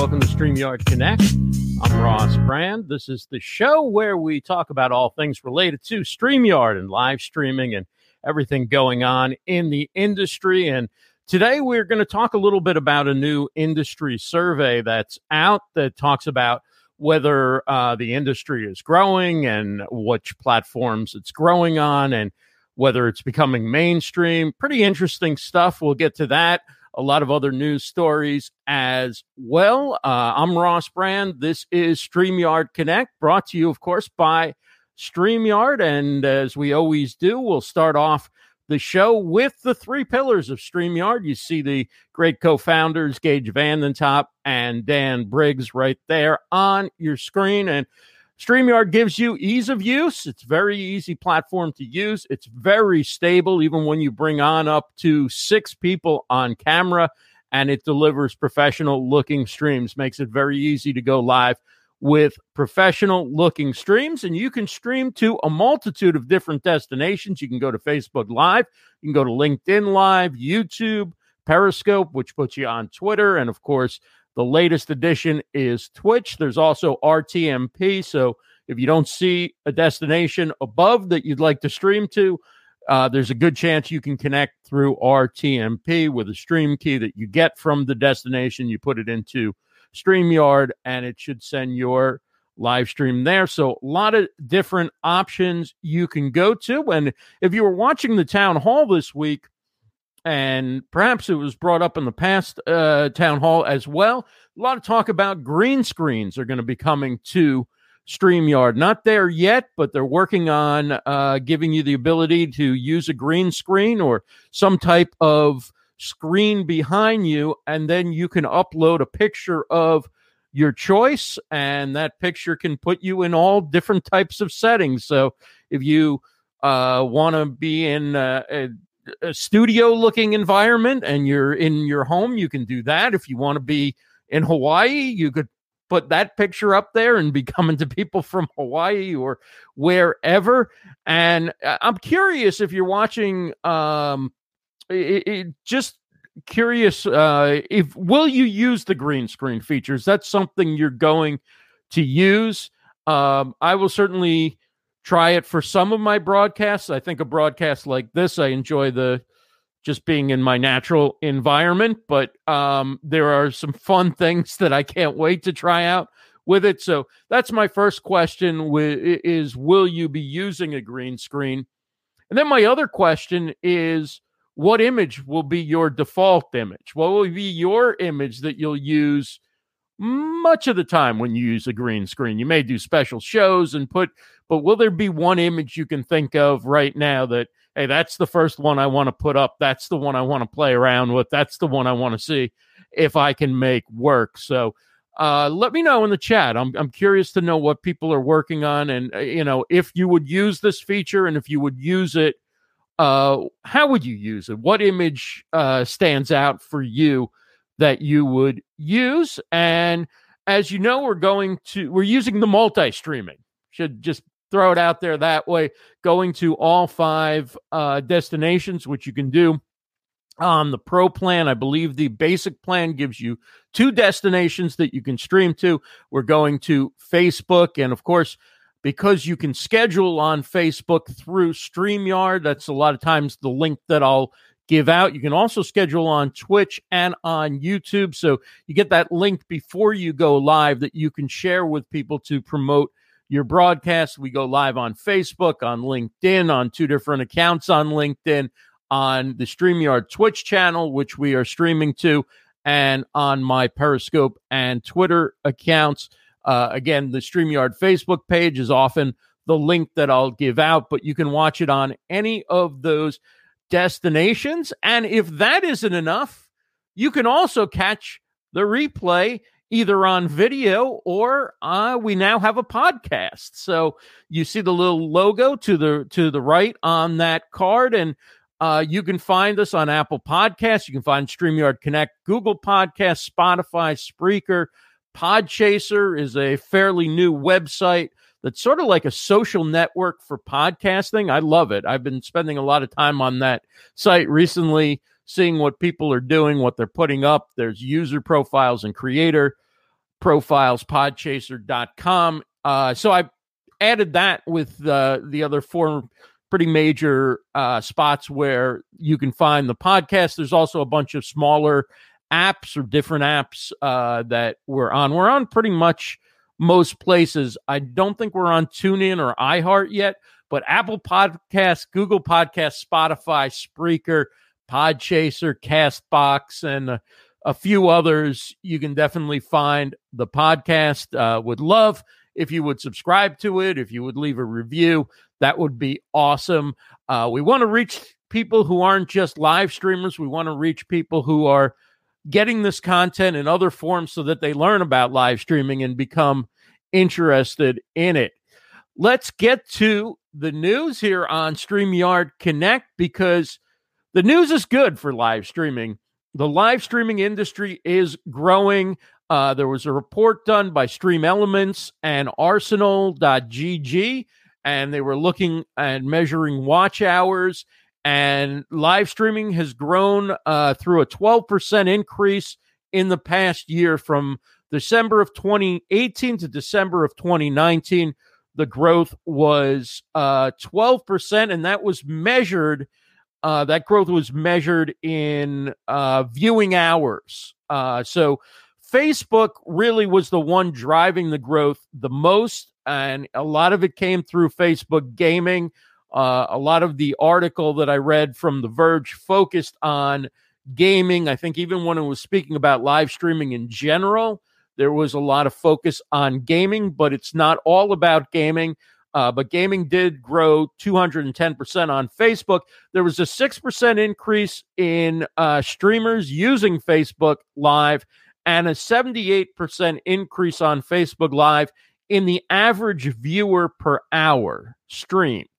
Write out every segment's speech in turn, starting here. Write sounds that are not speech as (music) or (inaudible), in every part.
Welcome to StreamYard Connect. I'm Ross Brand. This is the show where we talk about all things related to StreamYard and live streaming and everything going on in the industry. And today we're going to talk a little bit about a new industry survey that's out that talks about whether uh, the industry is growing and which platforms it's growing on and whether it's becoming mainstream. Pretty interesting stuff. We'll get to that. A lot of other news stories as well. Uh, I'm Ross Brand. This is StreamYard Connect, brought to you, of course, by StreamYard. And as we always do, we'll start off the show with the three pillars of StreamYard. You see the great co founders, Geige Vandentop and Dan Briggs, right there on your screen. And StreamYard gives you ease of use. It's very easy platform to use. It's very stable, even when you bring on up to six people on camera, and it delivers professional looking streams. Makes it very easy to go live with professional looking streams. And you can stream to a multitude of different destinations. You can go to Facebook Live, you can go to LinkedIn Live, YouTube, Periscope, which puts you on Twitter, and of course, the latest addition is Twitch. There's also RTMP. So if you don't see a destination above that you'd like to stream to, uh, there's a good chance you can connect through RTMP with a stream key that you get from the destination. You put it into StreamYard and it should send your live stream there. So a lot of different options you can go to. And if you were watching the town hall this week, and perhaps it was brought up in the past uh, town hall as well. A lot of talk about green screens are going to be coming to StreamYard. Not there yet, but they're working on uh, giving you the ability to use a green screen or some type of screen behind you, and then you can upload a picture of your choice, and that picture can put you in all different types of settings. So if you uh, want to be in uh, studio looking environment and you're in your home, you can do that. If you want to be in Hawaii, you could put that picture up there and be (laughs) coming to people from Hawaii or wherever. And uh, I'm curious if you're watching, um, it, it just curious uh, if will you use the green screen features? That's something you're going to use. Um, I will certainly try it for some of my broadcasts. I think a broadcast like this, I enjoy the just being in my natural environment, but um, there are some fun (laughs) things that I can't wait to try out with it. So that's my first question is will you be using a green screen? And then my other question is what image will be your default image? What will be your image that you'll use much of the time when you use a green screen. You may do special shows and put, but will there be one image you can think of right now that, hey, that's the first one I want to put up. That's the one I want to play around with. That's the one I want to see if I can make work. So, uh, let me know in the chat. I'm I'm curious to know what people are working on, and uh, you know if you would use this feature, and if you would use it, uh, how would you use it? What image uh, stands out for you that you would use. And as you know, we're going to we're using the multi-streaming. Should just throw it out there that way. Going to all five uh, destinations, which you can do on the pro plan. I believe the basic plan gives you two destinations that you can stream to. We're going to Facebook, and of course, because you can schedule on Facebook through StreamYard, that's a lot of times the link that I'll give out. You can also schedule on Twitch and on YouTube. So you get that link before you go live that you can share with people to promote your broadcast. We go live on Facebook, on LinkedIn, on two different accounts on LinkedIn, on the StreamYard Twitch channel, which we are streaming to, and on my Periscope and Twitter accounts. Uh, again, the StreamYard Facebook page is often the link that I'll give out, but you can watch it on any of those destinations. And if that isn't enough, you can also catch the replay either on video or uh, we now have a podcast. So you see the little logo to the to the right on that card, and uh, you can find us on Apple Podcasts. You can find StreamYard Connect, Google Podcasts, Spotify, Spreaker. Podchaser is a fairly new website that's sort of like a social network for podcasting. I love it. I've been spending a lot of time on that site recently, seeing what people are doing, what they're putting up. There's user profiles and creator profiles, podchaser.com. Uh, so I added that with uh, the other four pretty major uh, spots where you can find the podcast. There's also a bunch of smaller apps or different apps uh, that we're on. We're on pretty much most places. I don't think we're on TuneIn or iHeart yet, but Apple Podcasts, Google Podcasts, Spotify, Spreaker, Podchaser, Castbox, and a, a few others. You can definitely find the podcast. Uh, would love if you would subscribe to it, if you would leave a review. That would be awesome. Uh, we want to reach people who aren't just live streamers. We want to reach people who are getting this content in other forms so that they learn about live streaming and become interested in it. Let's get to the news here on StreamYard Connect because the news is good for live streaming. The live streaming industry is growing. Uh, there was a report done by StreamElements and Arsenal.gg, and they were looking and measuring watch hours. And live streaming has grown uh, through a 12% increase in the past year from December of 2018 to December of 2019. The growth was uh, 12%, and that was measured. Uh, that growth was measured in uh, viewing hours. Uh, so Facebook really was the one driving the growth the most, and a lot of it came through Facebook gaming. Uh, a lot of the article that I read from The Verge focused on gaming. I think even when it was speaking about live streaming in general, there was a lot of focus on gaming, but it's not all about gaming. Uh, but gaming did grow 210% on Facebook. There was a 6% increase in uh, streamers using Facebook Live and a 78% increase on Facebook Live in the average viewer per hour streamed.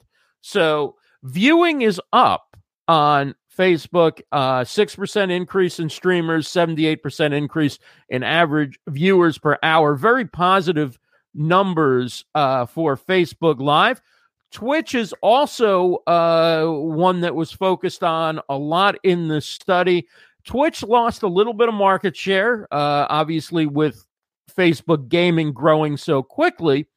So viewing is up on Facebook, uh, 6% increase in streamers, 78% increase in average viewers per hour. Very positive numbers uh, for Facebook Live. Twitch is also uh, one that was focused on a lot in the study. Twitch lost a little bit of market share, uh, obviously, with Facebook gaming growing so quickly.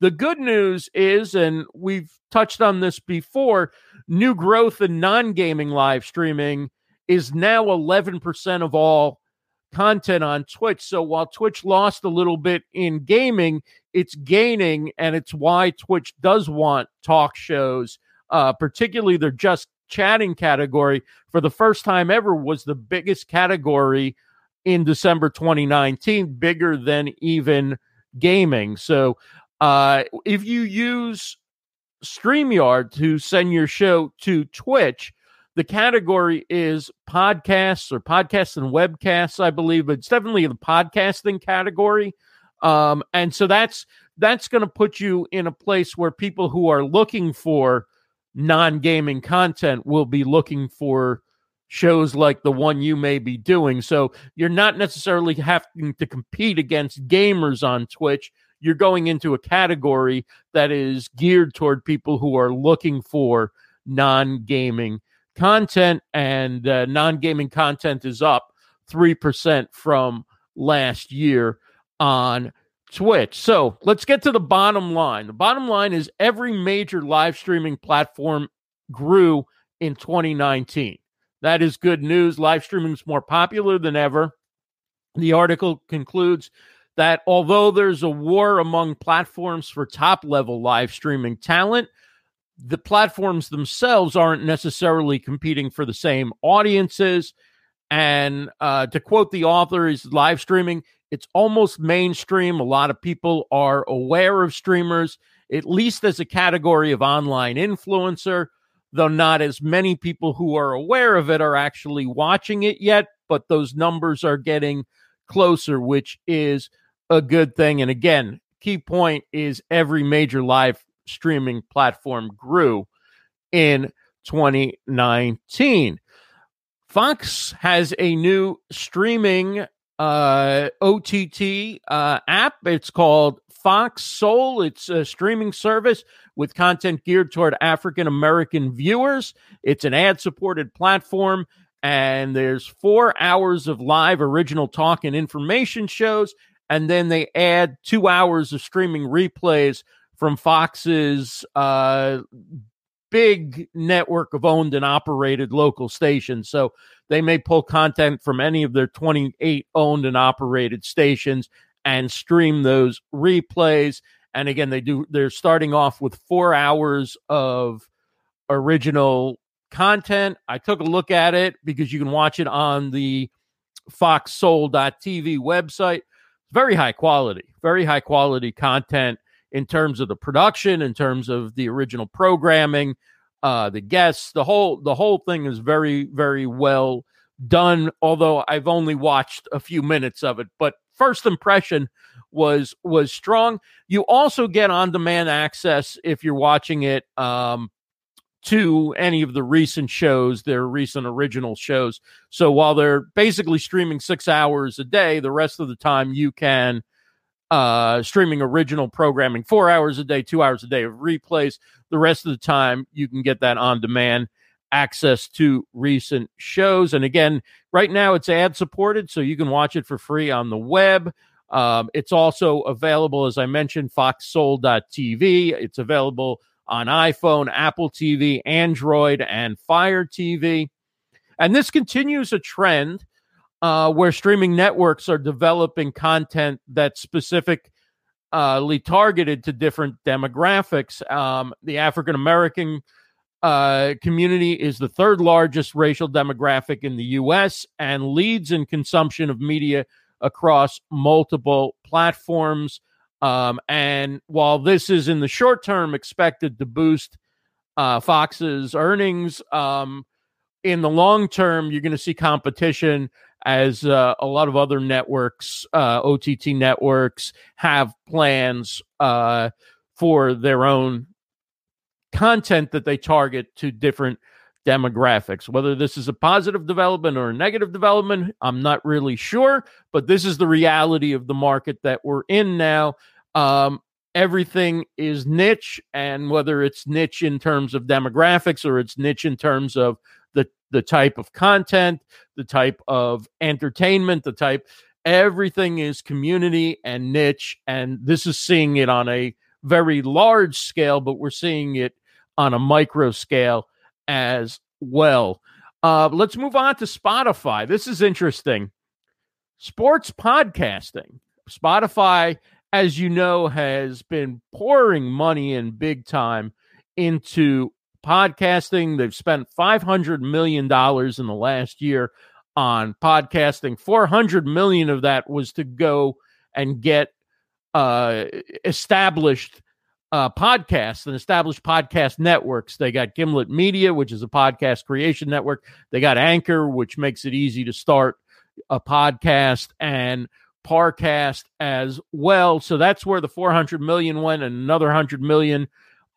The good news is, and we've touched on this before, new growth in non gaming live streaming is now 11% of all content on Twitch. So while Twitch lost a little bit in gaming, it's gaining, and it's why Twitch does want talk shows, uh, particularly their just chatting category for the first time ever was the biggest category in December 2019, bigger than even gaming. So uh, if you use StreamYard to send your show to Twitch, the category is podcasts or podcasts and webcasts, I believe, but it's definitely the podcasting category. Um, and so that's that's going to put you in a place where people who are looking for non-gaming content will be looking for shows like the one you may be doing. So you're not necessarily having to compete against gamers on Twitch you're going into a category that is geared toward people who are looking for non gaming content, and uh, non gaming content is up 3% from last year on Twitch. So let's get to the bottom line. The bottom line is every major live streaming platform grew in 2019. That is good news. Live streaming is more popular than ever. The article concludes that although there's a war among platforms for top level live streaming talent, the platforms themselves aren't necessarily competing for the same audiences. And uh, to quote the author, is live streaming, it's almost mainstream. A lot of people are aware of streamers, at least as a category of online influencer, though not as many people who are aware of it are actually watching it yet. But those numbers are getting closer, which is a good thing. And again, key point is every major live streaming platform grew in 2019. Fox has a new streaming uh, OTT uh, app. It's called Fox Soul. It's a streaming service with content geared toward African American viewers. It's an ad supported platform, and there's four hours of live original talk and information shows and then they add two hours of streaming replays from Fox's uh, big network of owned and operated local stations. So they may pull content from any of their 28 owned and operated stations and stream those replays. And again, they do, they're starting off with four hours of original content. I took a look at it because you can watch it on the foxsoul.tv website. Very high quality, very high quality content in terms of the production, in terms of the original programming, uh, the guests, the whole the whole thing is very very well done. Although I've only watched a few minutes of it, but first impression was was strong. You also get on demand access if you're watching it um, to any of the recent shows, their recent original shows. So while they're basically streaming six hours a day, the rest of the time you can uh, streaming original programming four hours a day, two hours a day of replays. The rest of the time, you can get that on demand access to recent shows. And again, right now it's ad supported, so you can watch it for free on the web. Um, it's also available, as I mentioned, foxsoul.tv. It's available on iPhone, Apple TV, Android, and Fire TV. And this continues a trend uh, where streaming networks are developing content that's specifically uh, targeted to different demographics. Um, the African American uh, community is the third largest racial demographic in the U.S. and leads in consumption of media across multiple platforms. Um, and while this is in the short term expected to boost uh, Fox's earnings, um, in the long term, you're going to see competition as uh, a lot of other networks, uh, OTT networks, have plans uh, for their own content that they target to different demographics. Whether this is a positive development or a negative development, I'm not really sure, but this is the reality of the market that we're in now. Um, everything is niche, and whether it's niche in terms of demographics or it's niche in terms of the the type of content, the type of entertainment, the type everything is community and niche and this is seeing it on a very large scale but we're seeing it on a micro scale as well. Uh, let's move on to Spotify. This is interesting. Sports podcasting. Spotify, as you know, has been pouring money in big time into podcasting. They've spent $500 million in the last year on podcasting. 400 million of that was to go and get uh, established uh, podcasts and established podcast networks. They got Gimlet Media, which is a podcast creation network. They got Anchor, which makes it easy to start a podcast, and Parcast as well. So that's where the 400 million went, and another 100 million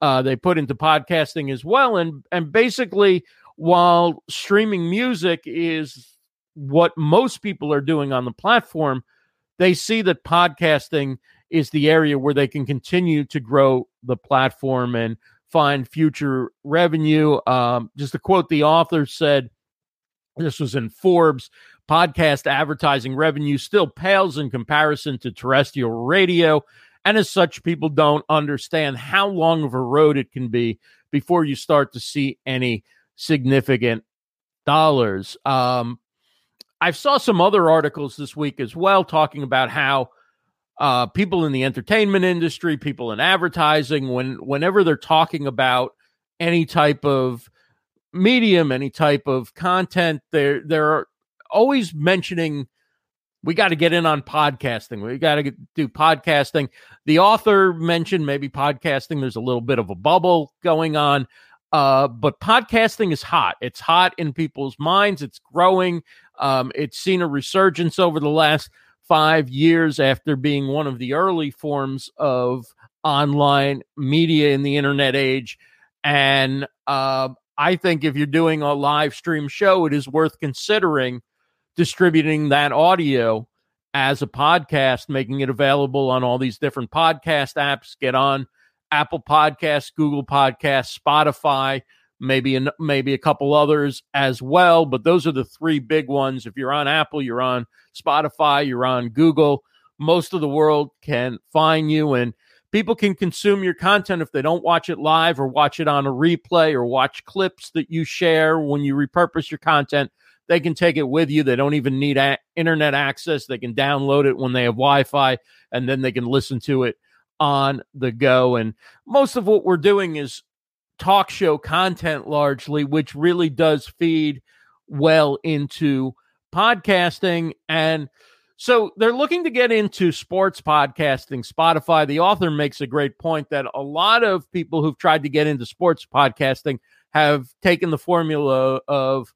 uh, they put into podcasting as well. And and basically, while streaming music is what most people are doing on the platform, they see that podcasting is the area where they can continue to grow the platform and find future revenue. Um, just to quote the author said, this was in Forbes podcast advertising revenue still pales in comparison to terrestrial radio. And as such, people don't understand how long of a road it can be before you start to see any significant dollars. Um, I saw some other articles this week as well talking about how uh, people in the entertainment industry, people in advertising, when whenever they're talking about any type of medium, any type of content, they're they're always mentioning we got to get in on podcasting. We got to do podcasting. The author mentioned maybe podcasting. There's a little bit of a bubble going on. Uh, but podcasting is hot. It's hot in people's minds. It's growing. Um, it's seen a resurgence over the last five years after being one of the early forms of online media in the internet age. And uh, I think if you're doing a live stream show, it is worth considering distributing that audio as a podcast, making it available on all these different podcast apps. Get on Apple Podcasts, Google Podcasts, Spotify, maybe maybe a couple others as well. But those are the three big ones. If you're on Apple, you're on Spotify, you're on Google. most of the world can find you and people can consume your content if they don't watch it live or watch it on a replay or watch clips that you share when you repurpose your content they can take it with you they don't even need a- internet access they can download it when they have wi-fi and then they can listen to it on the go and most of what we're doing is talk show content largely which really does feed well into podcasting and so they're looking to get into sports podcasting. Spotify, the author makes a great point that a lot of people who've tried to get into sports podcasting have taken the formula of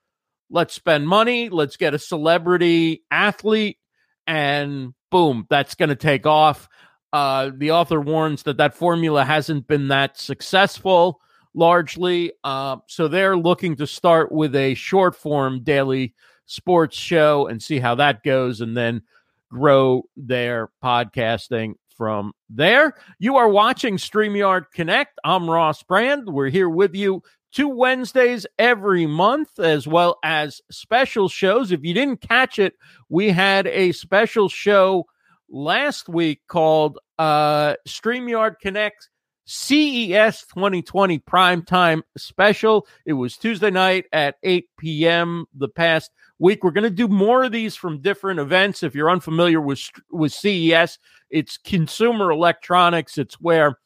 let's spend money, let's get a celebrity athlete, and boom, that's going to take off. Uh, the author warns that that formula hasn't been that successful largely. Uh, so they're looking to start with a short form daily sports show and see how that goes. And then grow their podcasting from there. You are watching StreamYard Connect. I'm Ross Brand. We're here with you two Wednesdays every month, as well as special shows. If you didn't catch it, we had a special show last week called uh, StreamYard Connect CES 2020 primetime special. It was Tuesday night at 8 p.m. the past week. We're going to do more of these from different events. If you're unfamiliar with, with CES, it's consumer electronics. It's where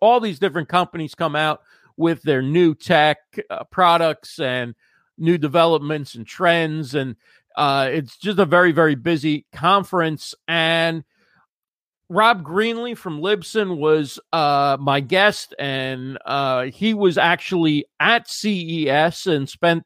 all these different companies come out with their new tech uh, products and new developments and trends. And uh, it's just a very, very busy conference. And Rob Greenlee from Libsyn was uh, my guest, and uh, he was actually at CES and spent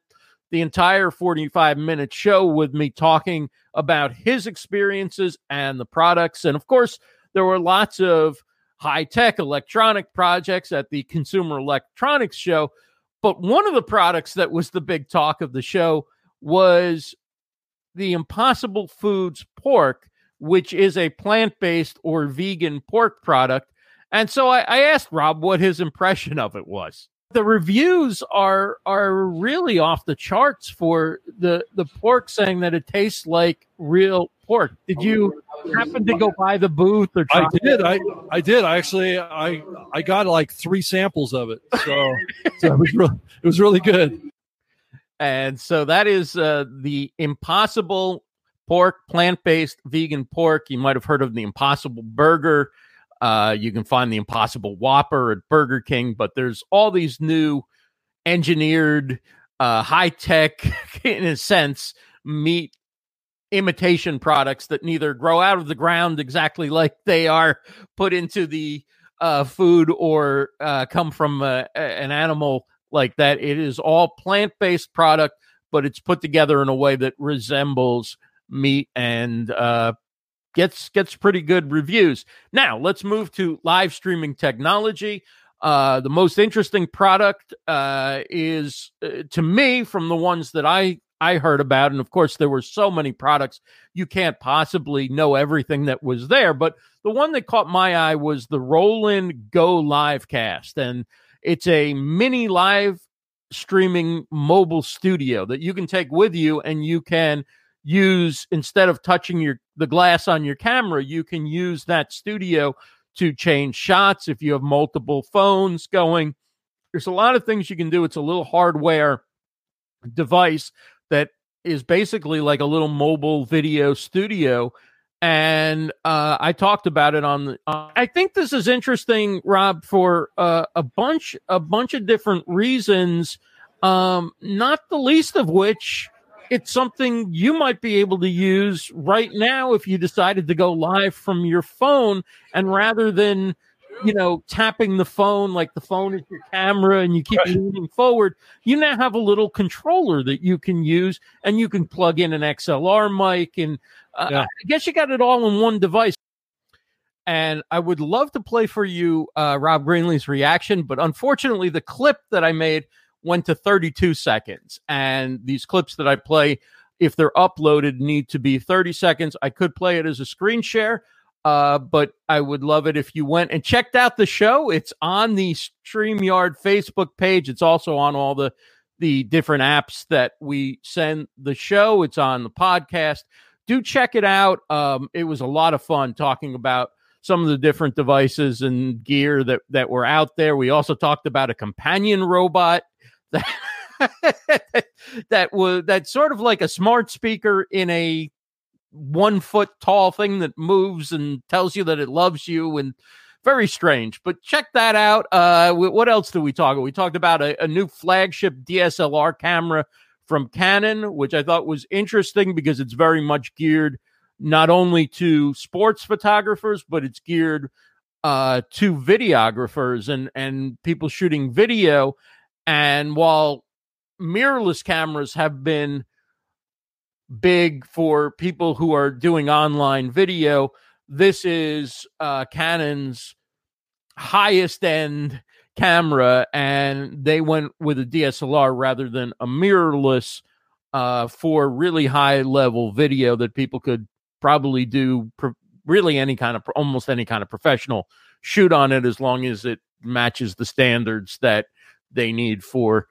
the entire 45 minute show with me talking about his experiences and the products. And of course, there were lots of high tech electronic projects at the Consumer Electronics Show. But one of the products that was the big talk of the show was the Impossible Foods pork which is a plant based or vegan pork product. And so I, I, asked Rob what his impression of it was. The reviews are are really off the charts for the the pork, saying that it tastes like real pork. Did you happen to go by the booth or? I did. It? I I did. I actually I I got like three samples of it, so, (laughs) so it was really it was really good. And so that is uh, the Impossible pork, plant based vegan pork. You might have heard of the Impossible Burger. Uh, you can find the Impossible Whopper at Burger King, but there's all these new engineered, uh, high tech, (laughs) in a sense, meat imitation products that neither grow out of the ground exactly like they are put into the uh, food or uh, come from uh, an animal like that. It is all plant based product, but it's put together in a way that resembles meet and uh, gets gets pretty good reviews. Now let's move to live streaming technology. Uh, the most interesting product uh, is uh, to me from the ones that I I heard about, and of course there were so many products you can't possibly know everything that was there. But the one that caught my eye was the Roland Go Livecast, and it's a mini live streaming mobile studio that you can take with you, and you can use instead of touching your the glass on your camera, you can use that studio to change shots if you have multiple phones going. There's a lot of things you can do. It's a little hardware device that is basically like a little mobile video studio and uh, I talked about it on the. Uh, I think this is interesting, Rob, for uh, a bunch a bunch of different reasons. Um, not the least of which it's something you might be able to use right now if you decided to go live from your phone and rather than you know tapping the phone like the phone is your camera and you keep right. leaning forward you now have a little controller that you can use and you can plug in an xlr mic and uh, yeah. i guess you got it all in one device and I would love to play for you uh, Rob Greenlee's reaction, but unfortunately, the clip that I made went to 32 seconds. And these clips that I play, if they're uploaded, need to be 30 seconds. I could play it as a screen share, uh, but I would love it if you went and checked out the show. It's on the StreamYard Facebook page. It's also on all the the different apps that we send the show. It's on the podcast. do check it out. Um, it was a lot of fun talking about some of the different devices and gear that that were out there. We also talked about a companion robot (laughs) that was that's sort of like a smart speaker in a one foot tall thing that moves and tells you that it loves you and very strange but check that out. Uh what else do we talk about? We talked about a, a new flagship dslr camera from canon which i thought was interesting because it's very much geared not only to sports photographers but it's geared uh to videographers and and people shooting video and while mirrorless cameras have been big for people who are doing online video. This is uh, Canon's highest end camera, and they went with a DSLR rather than a mirrorless uh, for really high level video that people could probably do pro- really any kind of almost any kind of professional shoot on it as long as it matches the standards that they need for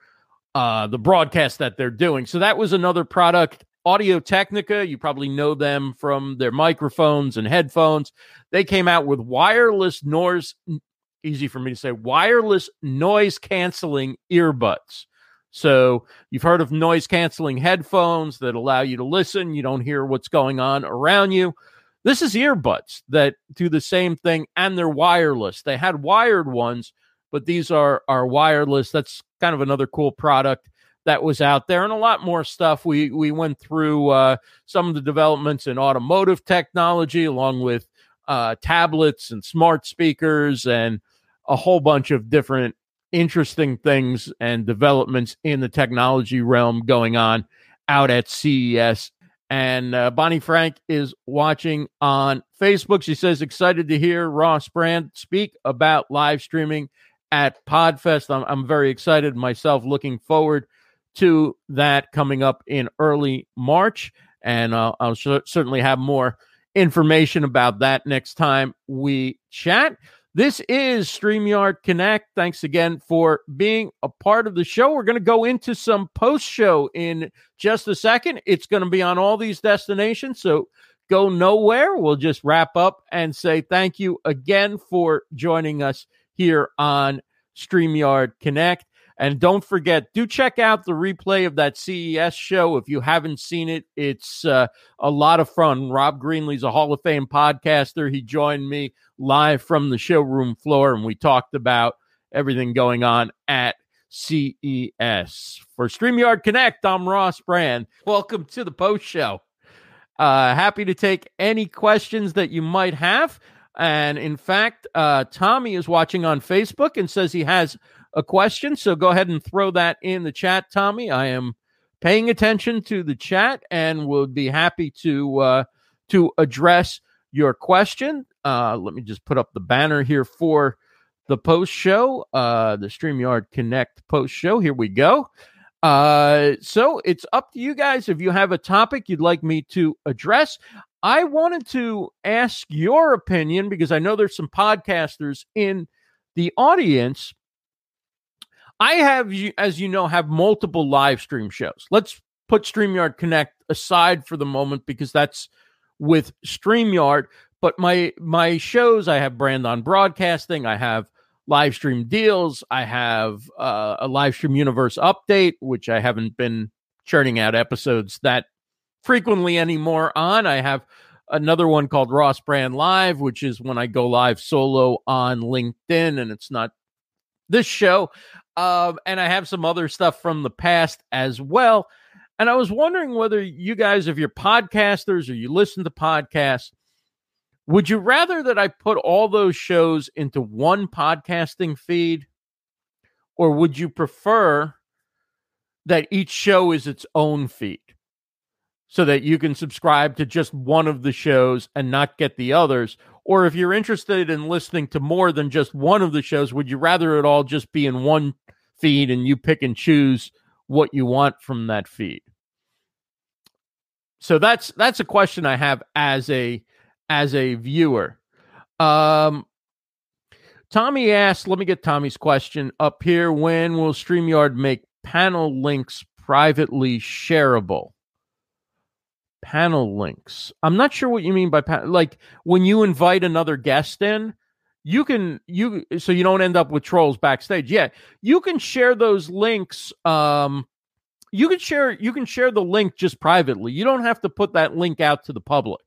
uh, the broadcast that they're doing. So that was another product. Audio Technica, you probably know them from their microphones and headphones. They came out with wireless noise, easy for me to say, wireless noise canceling earbuds. So you've heard of noise canceling headphones that allow you to listen. You don't hear what's going on around you. This is earbuds that do the same thing and they're wireless. They had wired ones, but these are are wireless. That's kind of another cool product that was out there, and a lot more stuff. We we went through uh, some of the developments in automotive technology, along with uh, tablets and smart speakers, and a whole bunch of different interesting things and developments in the technology realm going on out at CES. And uh, Bonnie Frank is watching on Facebook. She says, excited to hear Ross Brand speak about live streaming at Podfest. I'm, I'm very excited myself, looking forward to that coming up in early March. And uh, I'll sh- certainly have more information about that next time we chat. This is StreamYard Connect. Thanks again for being a part of the show. We're going to go into some post show in just a second. It's going to be on all these destinations. So go nowhere. We'll just wrap up and say thank you again for joining us here on StreamYard Connect. And don't forget, do check out the replay of that CES show if you haven't seen it. It's uh, a lot of fun. Rob Greenlee's a Hall of Fame podcaster. He joined me live from the showroom floor, and we talked about everything going on at CES. For StreamYard Connect, I'm Ross Brand. Welcome to the post show. Uh, happy to take any questions that you might have. And in fact, uh, Tommy is watching on Facebook and says he has a question. So go ahead and throw that in the chat, Tommy. I am paying attention to the chat and would be happy to uh, to address your question. Uh, let me just put up the banner here for the post show, uh, the StreamYard Connect post show. Here we go. Uh, so it's up to you guys if you have a topic you'd like me to address. I wanted to ask your opinion because I know there's some podcasters in the audience. I have, as you know, have multiple live stream shows. Let's put StreamYard Connect aside for the moment because that's with StreamYard. But my my shows, I have brand on broadcasting. I have live stream deals. I have uh, a live stream universe update, which I haven't been churning out episodes that frequently anymore on. I have another one called Ross Brand Live, which is when I go live solo on LinkedIn, and it's not this show. Um, and I have some other stuff from the past as well. And I was wondering whether you guys, if you're podcasters or you listen to podcasts, would you rather that I put all those shows into one podcasting feed? Or would you prefer that each show is its own feed? So that you can subscribe to just one of the shows and not get the others? Or if you're interested in listening to more than just one of the shows, would you rather it all just be in one feed and you pick and choose what you want from that feed? So that's that's a question I have as a as a viewer. Um Tommy asked, let me get Tommy's question up here. When will StreamYard make panel links privately shareable? Panel links. I'm not sure what you mean by pa- like when you invite another guest in, you can you so you don't end up with trolls backstage. Yeah, you can share those links um you can share you can share the link just privately. You don't have to put that link out to the public.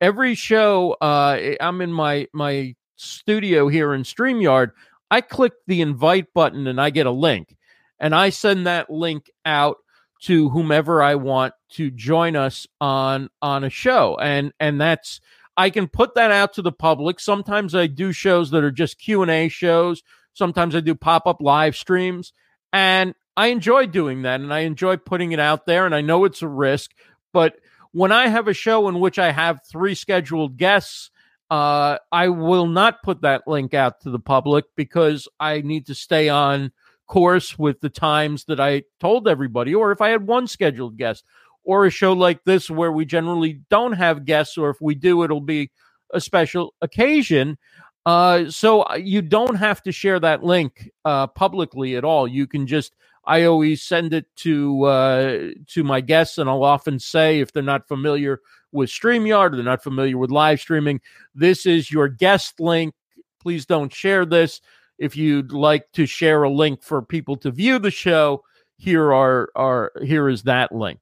Every show uh I'm in my my studio here in StreamYard, I click the invite button and I get a link. And I send that link out to whomever I want to join us on on a show. And and that's I can put that out to the public. Sometimes I do shows that are just Q&A shows. Sometimes I do pop-up live streams and I enjoy doing that and I enjoy putting it out there and I know it's a risk, but when I have a show in which I have three scheduled guests, uh, I will not put that link out to the public because I need to stay on course with the times that I told everybody, or if I had one scheduled guest, or a show like this where we generally don't have guests, or if we do, it'll be a special occasion. Uh, so uh, you don't have to share that link uh, publicly at all. You can just I always send it to uh, to my guests, and I'll often say if they're not familiar with StreamYard or they're not familiar with live streaming, this is your guest link. Please don't share this. If you'd like to share a link for people to view the show, here are are here is that link.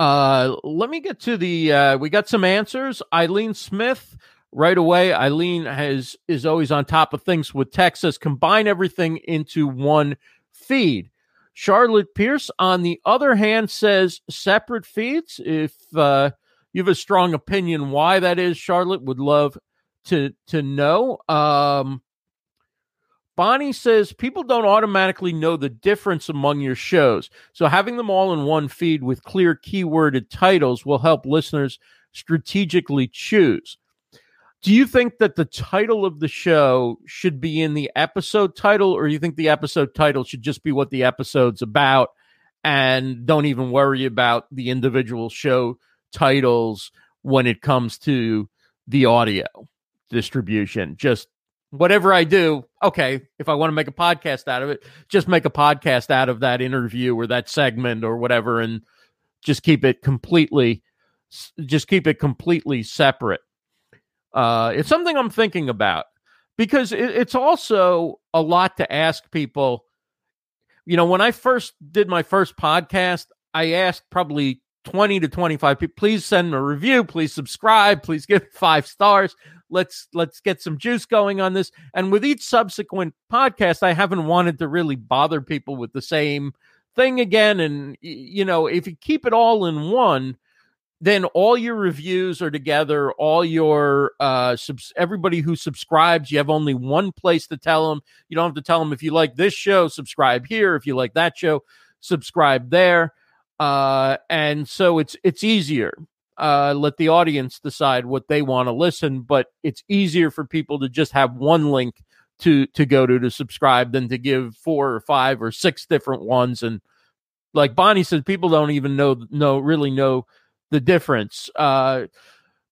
Uh, let me get to the. Uh, we got some answers. Eileen Smith right away. Eileen has is always on top of things with Texas. Combine everything into one feed. Charlotte Pierce, on the other hand, says separate feeds. If uh, you have a strong opinion why that is, Charlotte would love to to know. Um, Bonnie says people don't automatically know the difference among your shows, so having them all in one feed with clear keyworded titles will help listeners strategically choose. Do you think that the title of the show should be in the episode title, or you think the episode title should just be what the episode's about and don't even worry about the individual show titles when it comes to the audio distribution? Just whatever I do, okay, if I want to make a podcast out of it, just make a podcast out of that interview or that segment or whatever and just keep it completely just keep it completely separate. Uh, it's something I'm thinking about because it, it's also a lot to ask people. You know, when I first did my first podcast, I asked probably 20 to 25 people, please send me a review, please subscribe, please give (laughs) five stars. Let's let's get some juice going on this. And with each subsequent podcast, I haven't wanted to really bother people with the same thing again. And you know, if you keep it all in one, then all your reviews are together all your uh subs- everybody who subscribes you have only one place to tell them you don't have to tell them if you like this show subscribe here if you like that show subscribe there uh and so it's it's easier uh let the audience decide what they want to listen but it's easier for people to just have one link to to go to to subscribe than to give four or five or six different ones and like bonnie said people don't even know know really know the difference. Uh,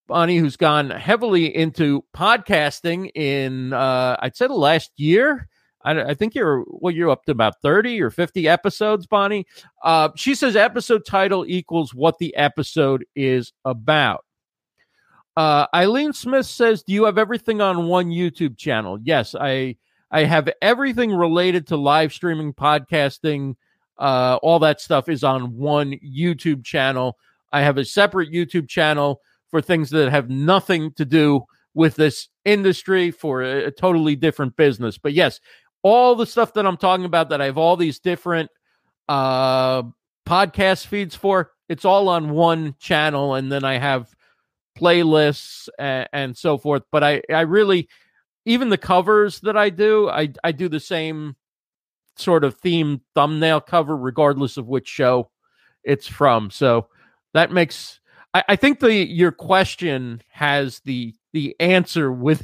Bonnie, who's gone heavily into podcasting in, uh, I'd say the last year. I, I, think you're, well, you're up to about 30 or 50 episodes, Bonnie. Uh, she says episode title equals what the episode is about. Uh, Eileen Smith says, Do you have everything on one YouTube channel? Yes, I I have everything related to live streaming, podcasting, uh, all that stuff is on one YouTube channel. I have a separate YouTube channel for things that have nothing to do with this industry for a, a, totally different business. But yes, all the stuff that I'm talking about that I have all these different uh podcast feeds for, it's all on one channel and then I have playlists and, and so forth. But I I really even the covers that I do, I I do the same sort of theme thumbnail cover regardless of which show it's from. So that makes I, think the your question has the the answer (laughs) with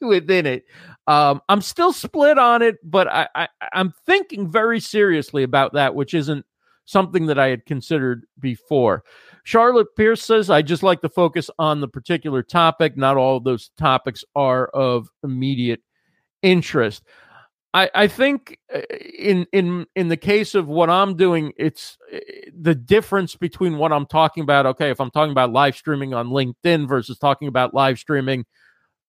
within it. Um, I'm still split on it, but I, I I'm thinking very seriously about that, which isn't something that I had considered before. Charlotte Pierce says, I just like to focus on the particular topic. Not all of those topics are of immediate interest. I, I think uh, in in in the case of what I'm doing, it's uh, the difference between what I'm talking about. Okay, if I'm talking about live streaming on LinkedIn versus talking about live streaming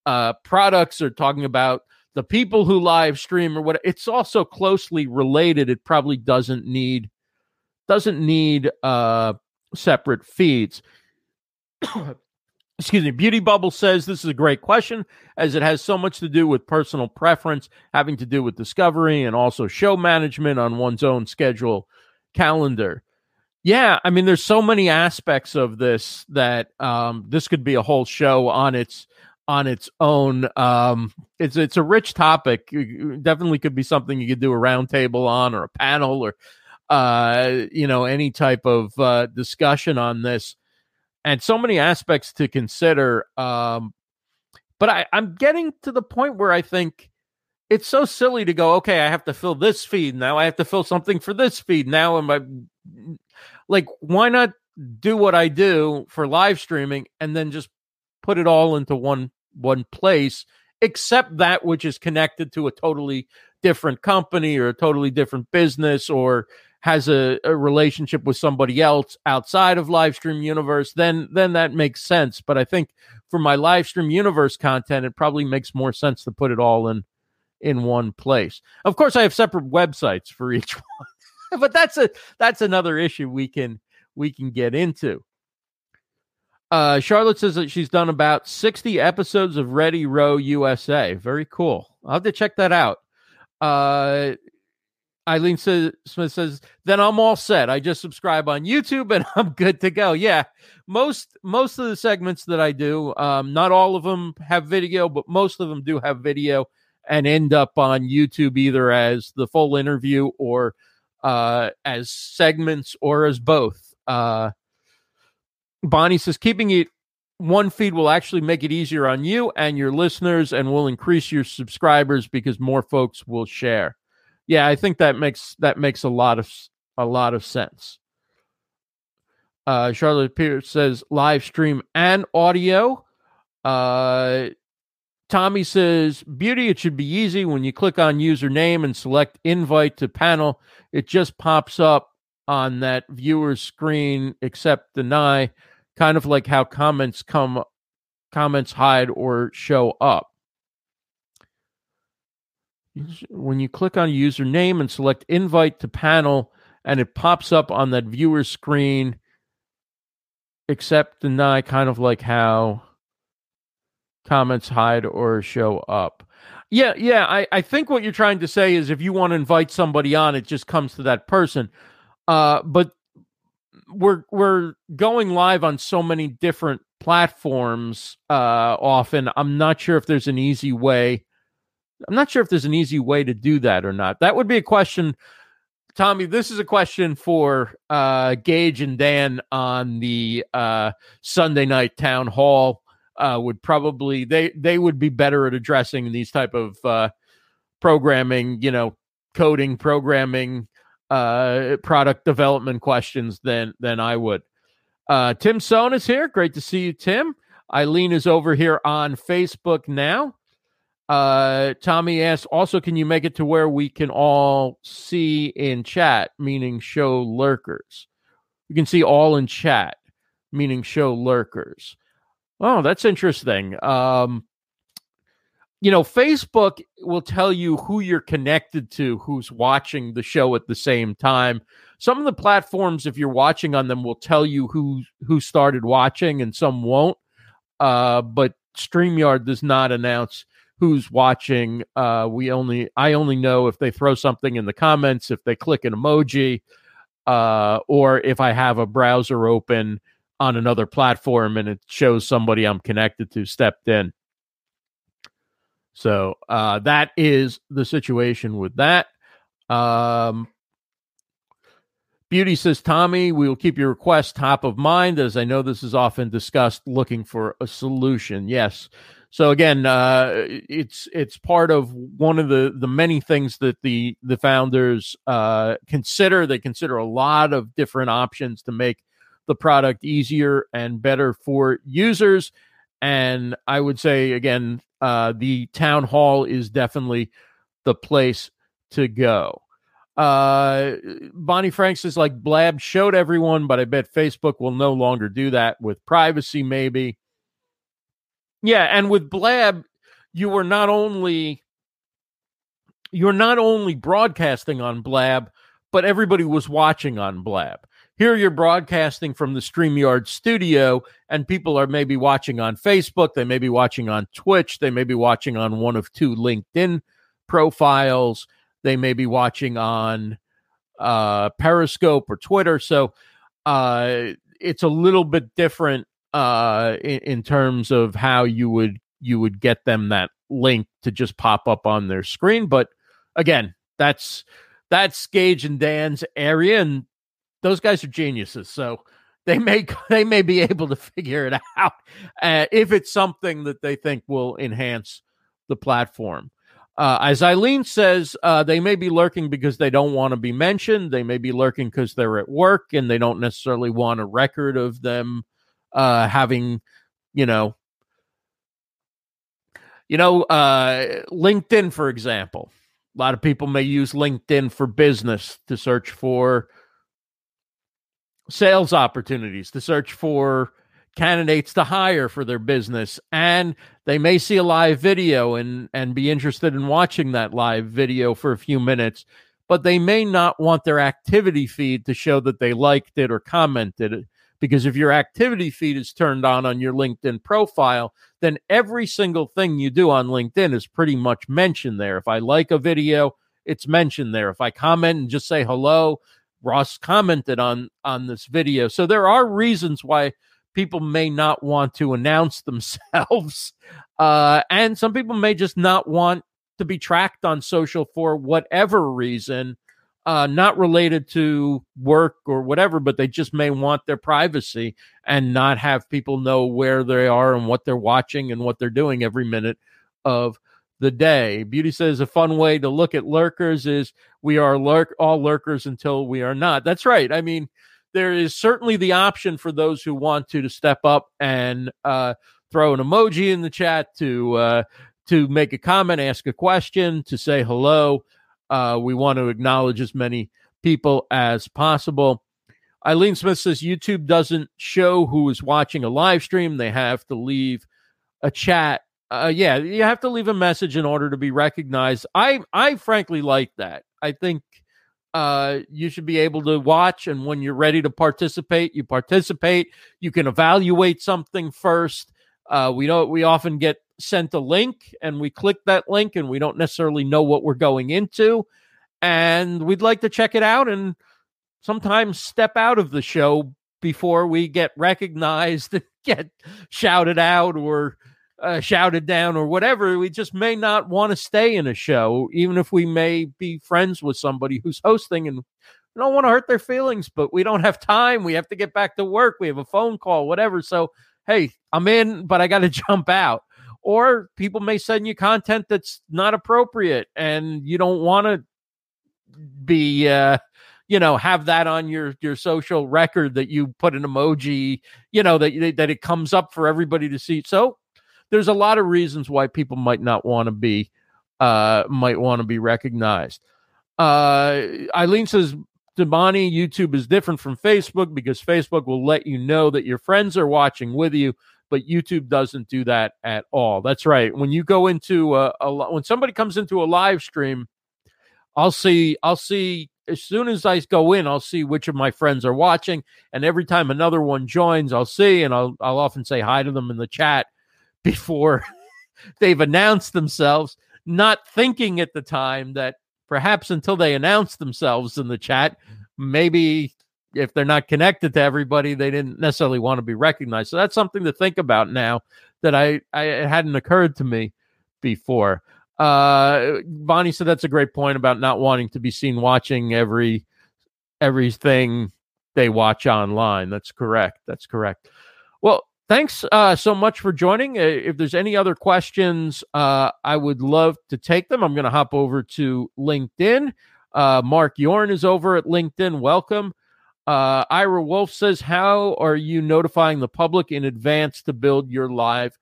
uh, products or talking about the people who live stream or what, it's also closely related. It probably doesn't need doesn't need uh, separate feeds. (coughs) excuse me, Beauty Bubble says this is a great question as it has so much to do with personal preference, having to do with discovery and also show management on one's own schedule calendar. Yeah, I mean, there's so many aspects of this that um, this could be a whole show on its on its own. Um, it's it's a rich topic. definitely could be something you could do a roundtable on or a panel or uh, you know any type of uh, discussion on this and so many aspects to consider. Um, but I, I'm getting to the point where I think it's so silly to go, okay, I have to fill this feed now. I have to fill something for this feed now. Am I like, why not do what I do for live streaming and then just put it all into one one place, except that which is connected to a totally different company or a totally different business or has a, a relationship with somebody else outside of livestream universe then then that makes sense. But i think for my livestream universe content it probably makes more sense to put it all in in one place. Of course i have separate websites for each (laughs) one but that's a that's another issue we can we can get into uh charlotte says that she's done about 60 episodes of ready row usa very cool i'll have to check that out uh Eileen says, Smith says, then I'm all set. I just subscribe on YouTube and (laughs) I'm good to go. Yeah, most most of the segments that I do, um, not all of them have video, but most of them do have video and end up on YouTube either as the full interview or uh, as segments or as both. Uh, Bonnie says, keeping it one feed will actually make it easier on you and your listeners and will increase your subscribers because more folks will share yeah, I think that makes that makes a lot of a lot of sense. Uh, Charlotte Pierce says live stream and audio. Uh, Tommy says beauty. It should be easy when you click on username and select invite to panel. It just pops up on that viewer's screen. Accept, deny, kind of like how comments come, comments hide or show up. When you click on username and select invite to panel, and it pops up on that viewer screen, accept, deny, kind of like how comments hide or show up. Yeah, yeah. I, I think what you're trying to say is if you want to invite somebody on, it just comes to that person. Uh, but we're we're going live on so many different platforms uh, often. I'm not sure if there's an easy way I'm not sure if there's an easy way to do that or not. That would be a question. Tommy, this is a question for uh, Geige and Dan on the uh, Sunday night town hall. Uh, would probably they they would be better at addressing these type of uh, programming, you know, coding, programming, uh, product development questions than than I would. Uh, Tim Sohn is here. Great to see you, Tim. Eileen is over here on Facebook now. Uh, Tommy asks, also, can you make it to where we can all see in chat, meaning show lurkers? You can see all in chat, meaning show lurkers. Oh, that's interesting. Um, you know, Facebook will tell you who you're connected to, who's watching the show at the same time. Some of the platforms, if you're watching on them, will tell you who who started watching, and some won't. Uh, but Streamyard does not announce who's watching. Uh, we only I only know if they throw something in the comments, if they click an emoji, uh, or if I have a browser open on another platform and it shows somebody I'm connected to stepped in. So uh, that is the situation with that. Um, Beauty says, Tommy, we will keep your request top of mind as I know this is often discussed looking for a solution. Yes. So again, uh, it's it's part of one of the the many things that the the founders uh, consider. They consider a lot of different options to make the product easier and better for users. And I would say again, uh, the town hall is definitely the place to go. Uh, Bonnie Frank says like Blab showed everyone, but I bet Facebook will no longer do that with privacy, maybe. Yeah, and with Blab, you were not only you're not only broadcasting on Blab, but everybody was watching on Blab. Here you're broadcasting from the StreamYard studio, and people are maybe watching on Facebook, they may be watching on Twitch, they may be watching on one of two LinkedIn profiles, they may be watching on uh, Periscope or Twitter. So uh, it's a little bit different uh, in, in terms of how you would you would get them that link to just pop up on their screen. But again, that's that's Geige and Dan's area, and those guys are geniuses. So they may (laughs) they may be able to figure it (laughs) out uh, if it's something that they think will enhance the platform. Uh, as Eileen says, uh, they may be lurking because they don't want to be mentioned. They may be lurking because they're at work and they don't necessarily want a record of them uh, having, you know, you know, uh, LinkedIn, for example. A lot of people may use LinkedIn for business to search for sales opportunities, to search for candidates to hire for their business. And they may see a live video and and be interested in watching that live video for a few minutes but they may not want their activity feed to show that they liked it or commented it. Because if your activity feed is turned on on your LinkedIn profile then every single thing you do on LinkedIn is pretty much mentioned there. If i like a video it's mentioned there. If i comment and just say hello Ross commented on on this video so there are reasons why people may not want to announce (laughs) themselves. Uh, and some people may just not want to be tracked on social for whatever reason, uh, not related to work or whatever, but they just may want their privacy and not have people know where they are and what they're watching and what they're doing every minute of the day. Beauty says a fun way to look at lurkers is we are lurk all lurkers until we are not. That's right. I mean, there is certainly the option for those who want to to step up and uh, throw an emoji in the chat to uh, to make a comment, ask a question, to say hello. Uh, we want to acknowledge as many people as possible. Eileen Smith says YouTube doesn't show who is watching a live stream. They have to leave a chat. Uh, yeah, you have to leave a message in order to be recognized. I I frankly like that. I think uh, you should be able to watch. And when you're ready to participate, you participate. You can evaluate something first. Uh, we don't. We often get sent a link, and we click that link, and we don't necessarily know what we're going into, and we'd like to check it out, and sometimes step out of the show before we get recognized (laughs) get shouted out or uh, shouted down or whatever. We just may not want to stay in a show, even if we may be friends with somebody who's hosting and we don't want to hurt their feelings, but we don't have time. We have to get back to work. We have a phone call, whatever. So, hey, I'm in, but I got to (laughs) jump out. Or people may send you content that's not appropriate and you don't want to be, uh, you know, have that on your your social record that you put an emoji, you know, that that it comes up for everybody to see. So there's a lot of reasons why people might not want to be uh, might want to be recognized. Uh, Eileen says, Damani, YouTube is different from Facebook because Facebook will let you know that your friends are watching with you, but YouTube doesn't do that at all. That's right. When you go into a, a when somebody comes into a live stream, I'll see I'll see as soon as I go in, I'll see which of my friends are watching, and every time another one joins, I'll see, and I'll I'll often say hi to them in the chat (laughs) before they've announced themselves, not thinking at the time that perhaps until they announce themselves in the chat, maybe if they're not connected to everybody, they didn't necessarily want to be recognized. So that's something to think about now that I, I hadn't occurred to me before. Uh, Bonnie said that's a great point about not wanting to be seen watching every everything they watch online. That's correct. That's correct. Well, thanks uh, so much for joining. Uh, if there's any other questions, uh, I would love to take them. I'm going to hop over to LinkedIn. Uh, Mark Yorn is over at LinkedIn. Welcome. Uh, Ira Wolf says, How are you notifying the public in advance to build your live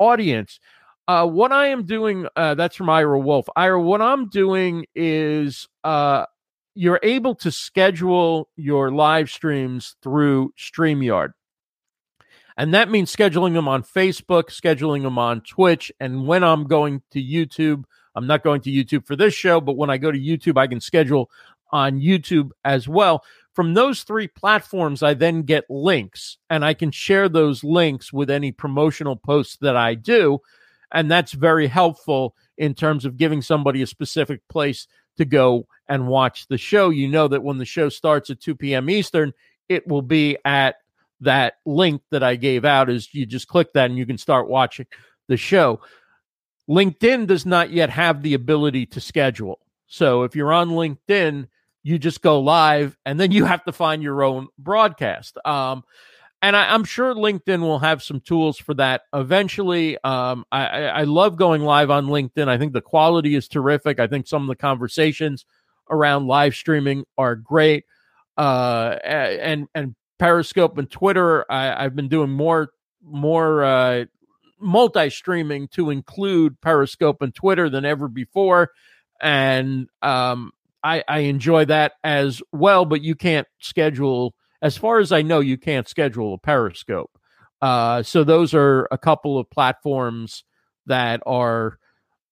audience? uh, what I am doing, that's from Ira Wolf. Ira, what I'm doing is you're able to schedule your live streams through StreamYard. And that means scheduling them on Facebook, scheduling them on Twitch. And when I'm going to YouTube, I'm not going to YouTube for this show, but when I go to YouTube, I can schedule on YouTube as well. From those three platforms, I then get links and I can share those links with any promotional posts that I do. And that's very helpful in terms of giving somebody a specific place to go and watch the show. You know that when the show starts at 2 p.m. Eastern, it will be at that link that I gave out is you just click that and you can start watching the show. LinkedIn does not yet have the ability to schedule. So if you're on LinkedIn, you just go live and then you have to find your own broadcast. Um, and I, am sure LinkedIn will have some tools for that eventually. Um, I, I, love going live on LinkedIn. I think the quality is terrific. I think some of the conversations around live streaming are great. Uh, and and Periscope and Twitter, I, have been doing more more uh, multi streaming to include Periscope and Twitter than ever before, and um, I, I enjoy that as well. But you can't schedule as far as I know, you can't schedule a Periscope. Uh, so those are a couple of platforms that are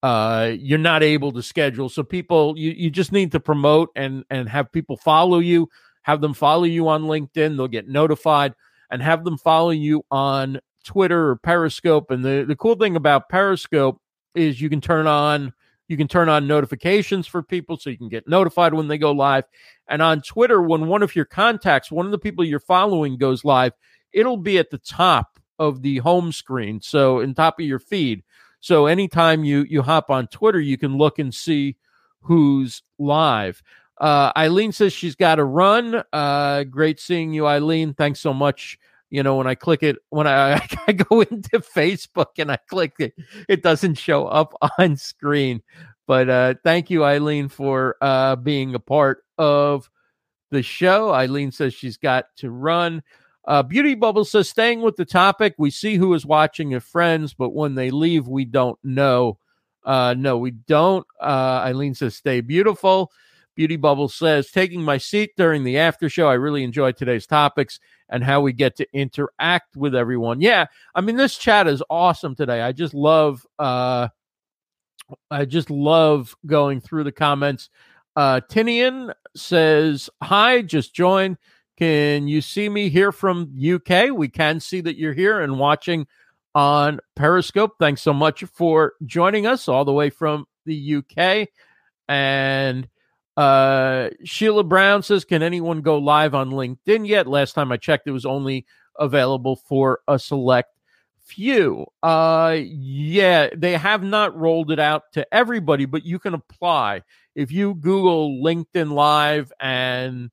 uh, you're not able to schedule. So people, you, you just need to promote and and have people follow you. Have them follow you on LinkedIn. They'll get notified, and have them follow you on Twitter or Periscope. And the the cool thing about Periscope is you can turn on you can turn on notifications for people so you can get notified when they go live. And on Twitter, when one of your contacts, one of the people you're following goes live, it'll be at the top of the home screen. So in top of your feed. So anytime you you hop on Twitter, you can look and see who's live. Uh, Eileen says she's got to run. Uh, great seeing you, Eileen. Thanks so much. You know, when I click it, when I, (laughs) I go into Facebook and I click it, it doesn't show up (laughs) on screen. But uh, thank you, Eileen, for uh, being a part of the show. Eileen says she's got to run. Uh, Beauty Bubble says, staying with the topic, we see who is watching your friends, but when they leave, we don't know. Uh, no, we don't. Uh, Eileen says, stay beautiful. Beauty Bubble says, taking my seat during the after show. I really enjoyed today's topics and how we get to interact with everyone. Yeah, I mean, this chat is awesome today. I just love uh, I just love going through the comments. Uh, Tinian says, Hi, just joined. Can you see me here from UK? We can see that you're here and watching on Periscope. Thanks so much for joining us all the way from the UK. And uh, Sheila Brown says, Can anyone go live on LinkedIn yet? Last time I checked, it was only available for a select few. Uh, yeah, they have not rolled it out to everybody, but you can apply. If you Google LinkedIn Live and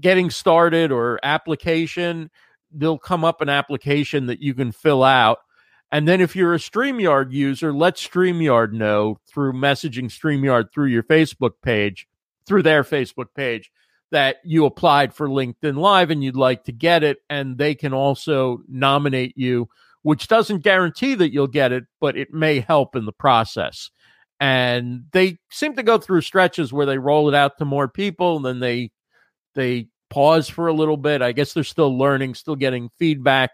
getting started or application, there'll come up an application that you can fill out. And then if you're a StreamYard user, let StreamYard know through messaging StreamYard through your Facebook page, through their Facebook page, that you applied for LinkedIn Live and you'd like to get it, and they can also nominate you, which doesn't guarantee that you'll get it, but it may help in the process. And they seem to go through stretches where they roll it out to more people, and then they they pause for a little bit. I guess they're still learning, still getting feedback.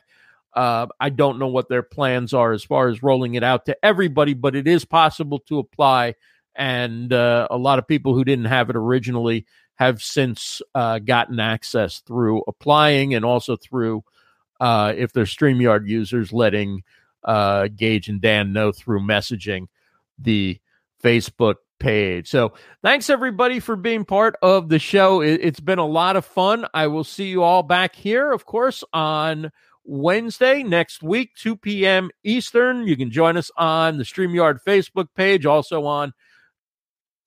Uh, I don't know what their plans are as far as rolling it out to everybody, but it is possible to apply. And uh, a lot of people who didn't have it originally have since uh, gotten access through applying and also through, uh, if they're StreamYard users, letting uh, Geige and Dan know through messaging the Facebook page. So thanks everybody for being part of the show. It, has been a lot of fun. I will see you all back here, of course, on Wednesday next week, 2 p.m. Eastern. You can join us on the StreamYard Facebook page, also on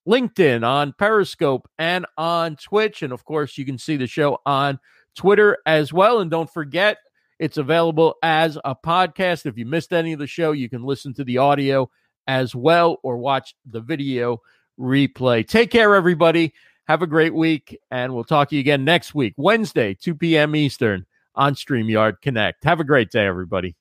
LinkedIn, on Periscope, and on Twitch. And of course, you can see the show on Twitter as well. And don't forget, it's available as a podcast. If you missed any of the show, you can listen to the audio as well or watch the video replay. Take care, everybody. Have a great week, and we'll talk to you again next week, Wednesday, 2 p.m. Eastern on StreamYard Connect. Have a great day, everybody.